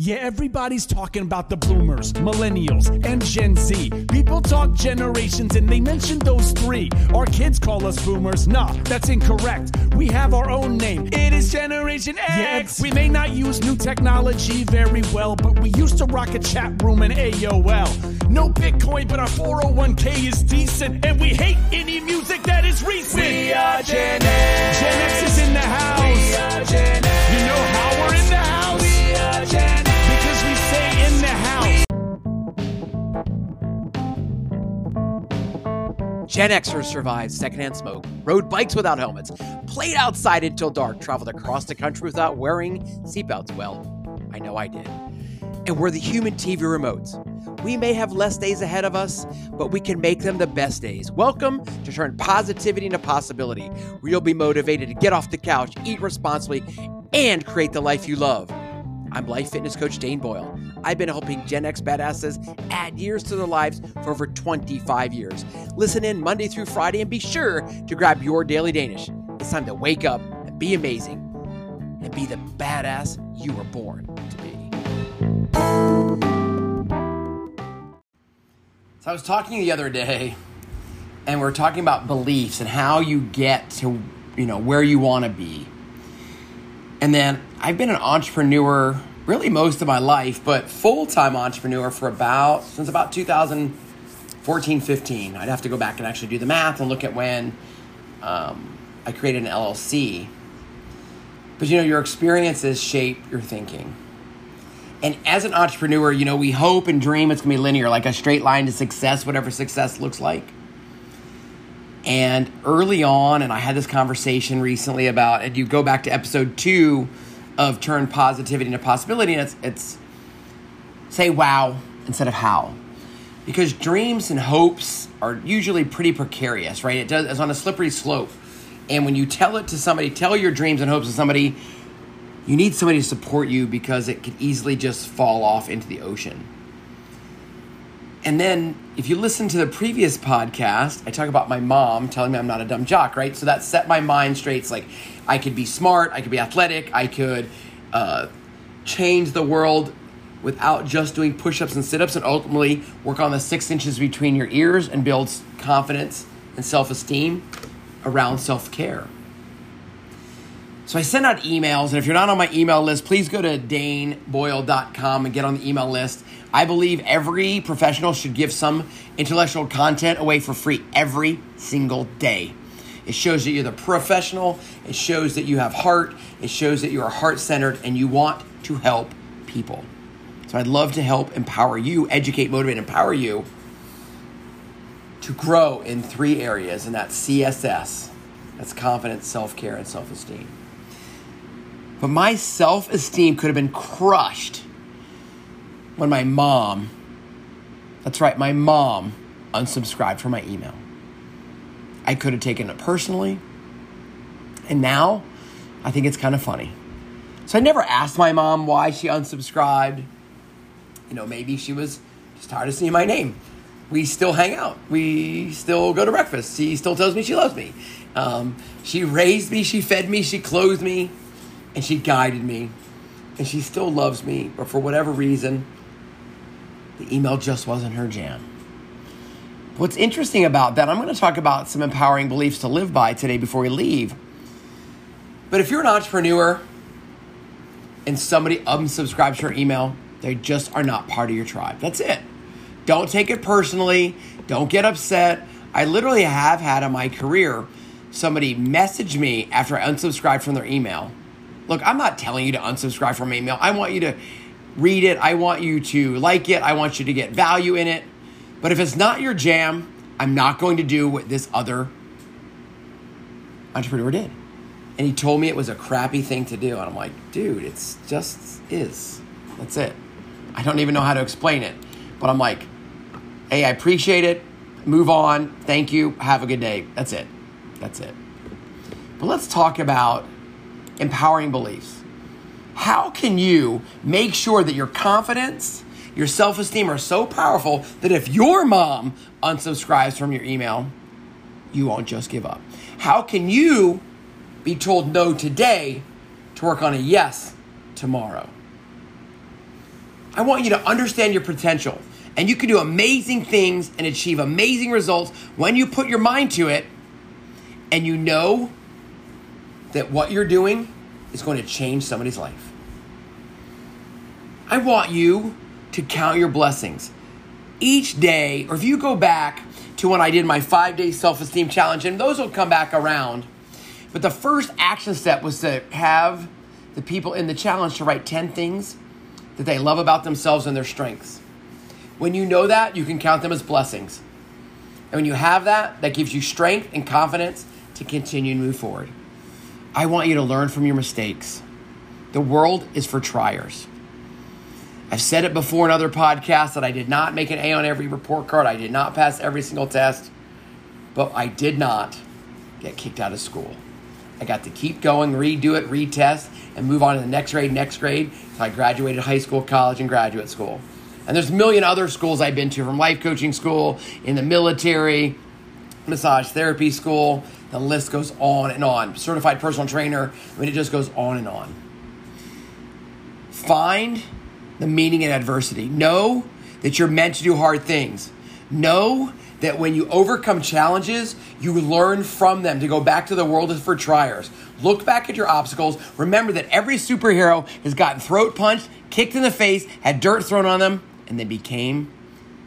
Yeah, everybody's talking about the boomers, millennials, and Gen Z. People talk generations and they mention those three. Our kids call us boomers. Nah, that's incorrect. We have our own name. It is Generation X. Yeah, we may not use new technology very well, but we used to rock a chat room in AOL. No Bitcoin, but our 401k is decent, and we hate any music that is recent. We are Gen X. Gen X Gen Xers survived secondhand smoke, rode bikes without helmets, played outside until dark, traveled across the country without wearing seatbelts. Well, I know I did. And we're the human TV remotes. We may have less days ahead of us, but we can make them the best days. Welcome to Turn Positivity into Possibility, where you'll be motivated to get off the couch, eat responsibly, and create the life you love. I'm life fitness coach Dane Boyle. I've been helping Gen X badasses add years to their lives for over 25 years. Listen in Monday through Friday and be sure to grab your daily Danish. It's time to wake up and be amazing and be the badass you were born to be. So I was talking the other day and we are talking about beliefs and how you get to, you know, where you want to be. And then I've been an entrepreneur really most of my life, but full time entrepreneur for about, since about 2014, 15. I'd have to go back and actually do the math and look at when um, I created an LLC. But you know, your experiences shape your thinking. And as an entrepreneur, you know, we hope and dream it's gonna be linear, like a straight line to success, whatever success looks like. And early on, and I had this conversation recently about, and you go back to episode two of Turn Positivity into Possibility, and it's, it's say wow instead of how. Because dreams and hopes are usually pretty precarious, right? It does, it's on a slippery slope. And when you tell it to somebody, tell your dreams and hopes to somebody, you need somebody to support you because it could easily just fall off into the ocean. And then if you listen to the previous podcast, I talk about my mom telling me I'm not a dumb jock, right? So that set my mind straight. It's like I could be smart, I could be athletic, I could uh, change the world without just doing push ups and sit ups, and ultimately work on the six inches between your ears and build confidence and self esteem around self care. So I send out emails, and if you're not on my email list, please go to daneboyle.com and get on the email list. I believe every professional should give some intellectual content away for free every single day. It shows that you're the professional, it shows that you have heart, it shows that you are heart centered and you want to help people. So I'd love to help empower you, educate, motivate, empower you to grow in three areas, and that's CSS that's confidence, self care, and self esteem. But my self esteem could have been crushed when my mom, that's right, my mom unsubscribed from my email. I could have taken it personally. And now I think it's kind of funny. So I never asked my mom why she unsubscribed. You know, maybe she was just tired of seeing my name. We still hang out. We still go to breakfast. She still tells me she loves me. Um, she raised me, she fed me, she clothed me, and she guided me. And she still loves me, but for whatever reason, the email just wasn't her jam. What's interesting about that, I'm going to talk about some empowering beliefs to live by today before we leave. But if you're an entrepreneur and somebody unsubscribes to your email, they just are not part of your tribe. That's it. Don't take it personally. Don't get upset. I literally have had in my career somebody message me after I unsubscribed from their email. Look, I'm not telling you to unsubscribe from email. I want you to read it. I want you to like it. I want you to get value in it. But if it's not your jam, I'm not going to do what this other entrepreneur did. And he told me it was a crappy thing to do. And I'm like, dude, it's just is. That's it. I don't even know how to explain it. But I'm like, hey, I appreciate it. Move on. Thank you. Have a good day. That's it. That's it. But let's talk about empowering beliefs. How can you make sure that your confidence, your self esteem are so powerful that if your mom unsubscribes from your email, you won't just give up? How can you be told no today to work on a yes tomorrow? I want you to understand your potential. And you can do amazing things and achieve amazing results when you put your mind to it and you know that what you're doing is going to change somebody's life. I want you to count your blessings. Each day, or if you go back to when I did my five day self esteem challenge, and those will come back around. But the first action step was to have the people in the challenge to write 10 things that they love about themselves and their strengths. When you know that, you can count them as blessings. And when you have that, that gives you strength and confidence to continue and move forward. I want you to learn from your mistakes. The world is for triers. I've said it before in other podcasts that I did not make an A on every report card. I did not pass every single test, but I did not get kicked out of school. I got to keep going, redo it, retest, and move on to the next grade, next grade. So I graduated high school, college, and graduate school. And there's a million other schools I've been to, from life coaching school, in the military, massage therapy school. The list goes on and on. Certified personal trainer. I mean, it just goes on and on. Find the meaning in adversity. Know that you're meant to do hard things. Know that when you overcome challenges, you learn from them to go back to the world for triers. Look back at your obstacles. Remember that every superhero has gotten throat punched, kicked in the face, had dirt thrown on them, and they became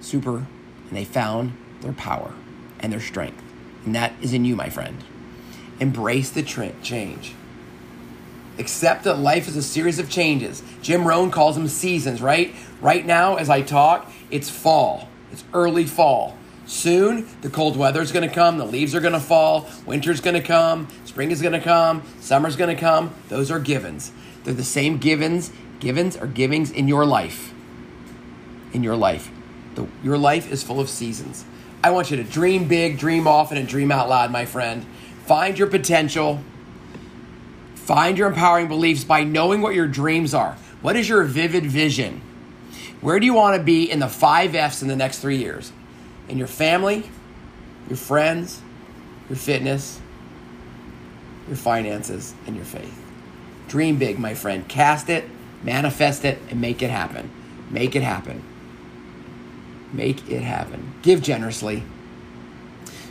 super and they found their power and their strength. And that is in you, my friend. Embrace the tra- change. Accept that life is a series of changes. Jim Rohn calls them seasons, right? Right now, as I talk, it's fall. It's early fall. Soon, the cold weather is going to come, the leaves are going to fall, winter's going to come, spring is going to come, summer's going to come. Those are givens. They're the same givens. Givens are givings in your life. In your life. The, your life is full of seasons. I want you to dream big, dream often, and dream out loud, my friend. Find your potential. Find your empowering beliefs by knowing what your dreams are. What is your vivid vision? Where do you want to be in the five F's in the next three years? In your family, your friends, your fitness, your finances, and your faith. Dream big, my friend. Cast it, manifest it, and make it happen. Make it happen. Make it happen. Give generously.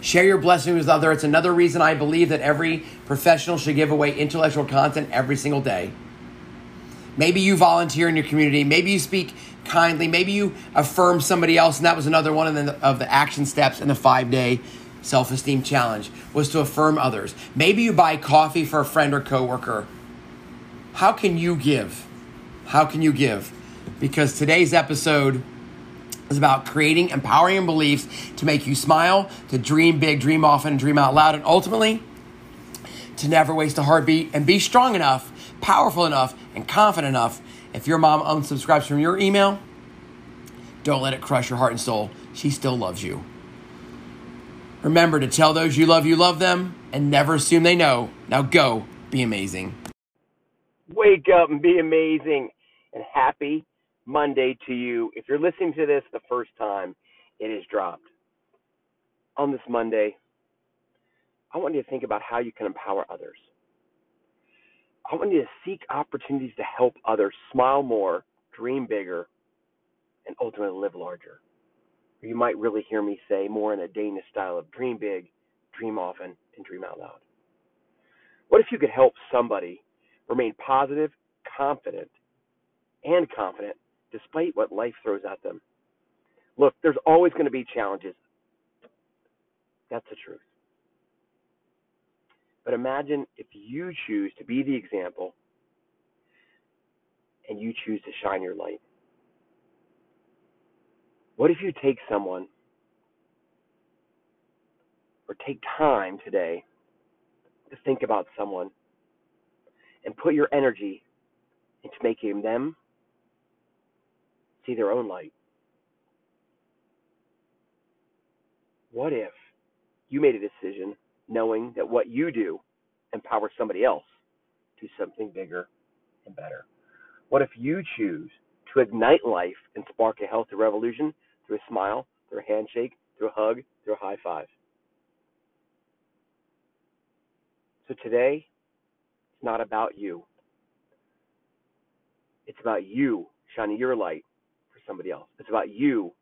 Share your blessing with others. It's another reason I believe that every professional should give away intellectual content every single day. Maybe you volunteer in your community. Maybe you speak kindly. Maybe you affirm somebody else. And that was another one of the, of the action steps in the five day self esteem challenge was to affirm others. Maybe you buy coffee for a friend or coworker. How can you give? How can you give? Because today's episode is about creating empowering beliefs to make you smile, to dream big, dream often, dream out loud, and ultimately to never waste a heartbeat and be strong enough, powerful enough, and confident enough. If your mom unsubscribes from your email, don't let it crush your heart and soul. She still loves you. Remember to tell those you love you love them and never assume they know. Now go be amazing. Wake up and be amazing and happy Monday to you. If you're listening to this the first time, it is dropped. On this Monday, I want you to think about how you can empower others. I want you to seek opportunities to help others smile more, dream bigger, and ultimately live larger. Or you might really hear me say more in a Danish style of dream big, dream often, and dream out loud. What if you could help somebody remain positive, confident, and confident despite what life throws at them. Look, there's always going to be challenges. That's the truth. But imagine if you choose to be the example and you choose to shine your light. What if you take someone or take time today to think about someone and put your energy into making them see their own light. What if you made a decision knowing that what you do empowers somebody else to something bigger and better? What if you choose to ignite life and spark a healthy revolution through a smile, through a handshake, through a hug, through a high five? So today, it's not about you. It's about you shining your light somebody else. It's about you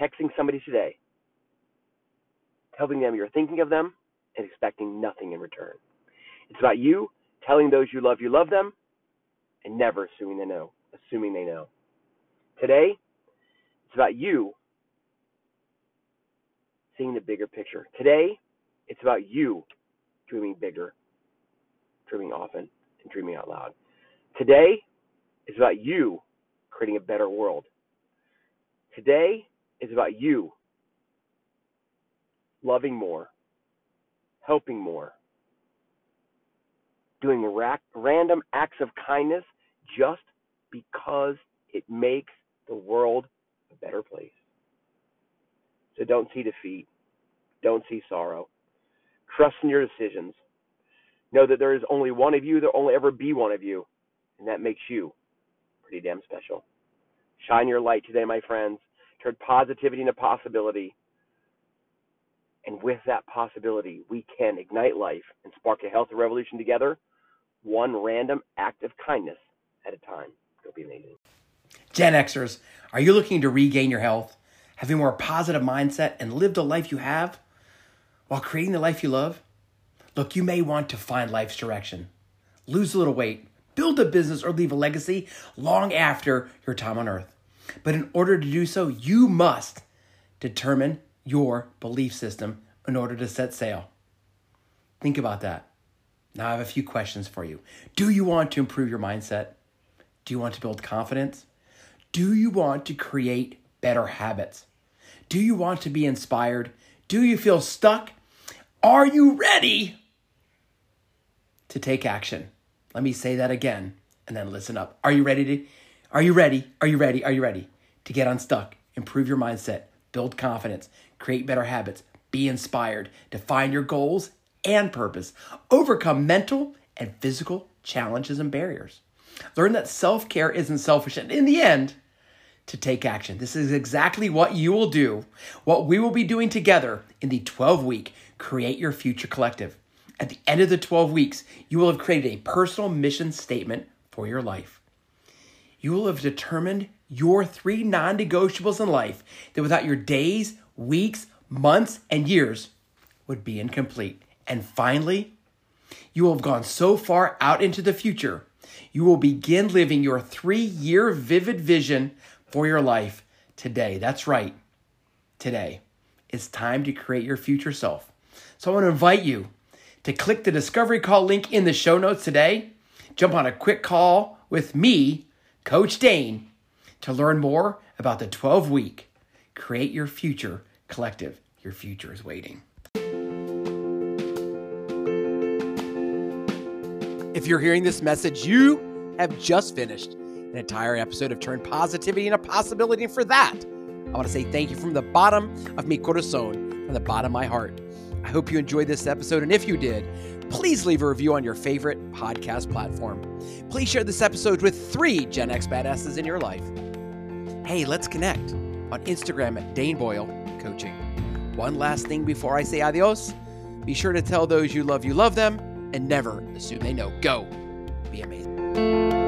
texting somebody today, telling them you're thinking of them and expecting nothing in return. It's about you telling those you love you love them and never assuming they know, assuming they know. Today, it's about you seeing the bigger picture. Today, it's about you dreaming bigger, dreaming often, and dreaming out loud. Today is about you creating a better world. Today is about you loving more, helping more, doing ra- random acts of kindness just because it makes the world a better place. So don't see defeat. Don't see sorrow. Trust in your decisions. Know that there is only one of you, there will only ever be one of you, and that makes you pretty damn special. Shine your light today, my friends. Turn positivity into possibility. And with that possibility, we can ignite life and spark a healthy revolution together, one random act of kindness at a time. It'll be amazing. Gen Xers, are you looking to regain your health, have a more positive mindset, and live the life you have while creating the life you love? Look, you may want to find life's direction, lose a little weight, build a business, or leave a legacy long after your time on earth. But in order to do so, you must determine your belief system in order to set sail. Think about that. Now, I have a few questions for you. Do you want to improve your mindset? Do you want to build confidence? Do you want to create better habits? Do you want to be inspired? Do you feel stuck? Are you ready to take action? Let me say that again and then listen up. Are you ready to Are you ready? Are you ready? Are you ready to get unstuck, improve your mindset, build confidence, create better habits, be inspired, define your goals and purpose, overcome mental and physical challenges and barriers? Learn that self care isn't selfish, and in the end, to take action. This is exactly what you will do, what we will be doing together in the 12 week Create Your Future Collective. At the end of the 12 weeks, you will have created a personal mission statement for your life. You will have determined your three non negotiables in life that without your days, weeks, months, and years would be incomplete. And finally, you will have gone so far out into the future, you will begin living your three year vivid vision for your life today. That's right, today. It's time to create your future self. So I want to invite you to click the discovery call link in the show notes today. Jump on a quick call with me, Coach Dane, to learn more about the 12 week Create Your Future Collective. Your future is waiting. If you're hearing this message, you have just finished an entire episode of Turn Positivity into Possibility. And for that, I want to say thank you from the bottom of mi corazon, from the bottom of my heart. I hope you enjoyed this episode. And if you did, please leave a review on your favorite podcast platform. Please share this episode with three Gen X badasses in your life. Hey, let's connect on Instagram at Dane Boyle Coaching. One last thing before I say adios be sure to tell those you love you love them and never assume they know. Go be amazing.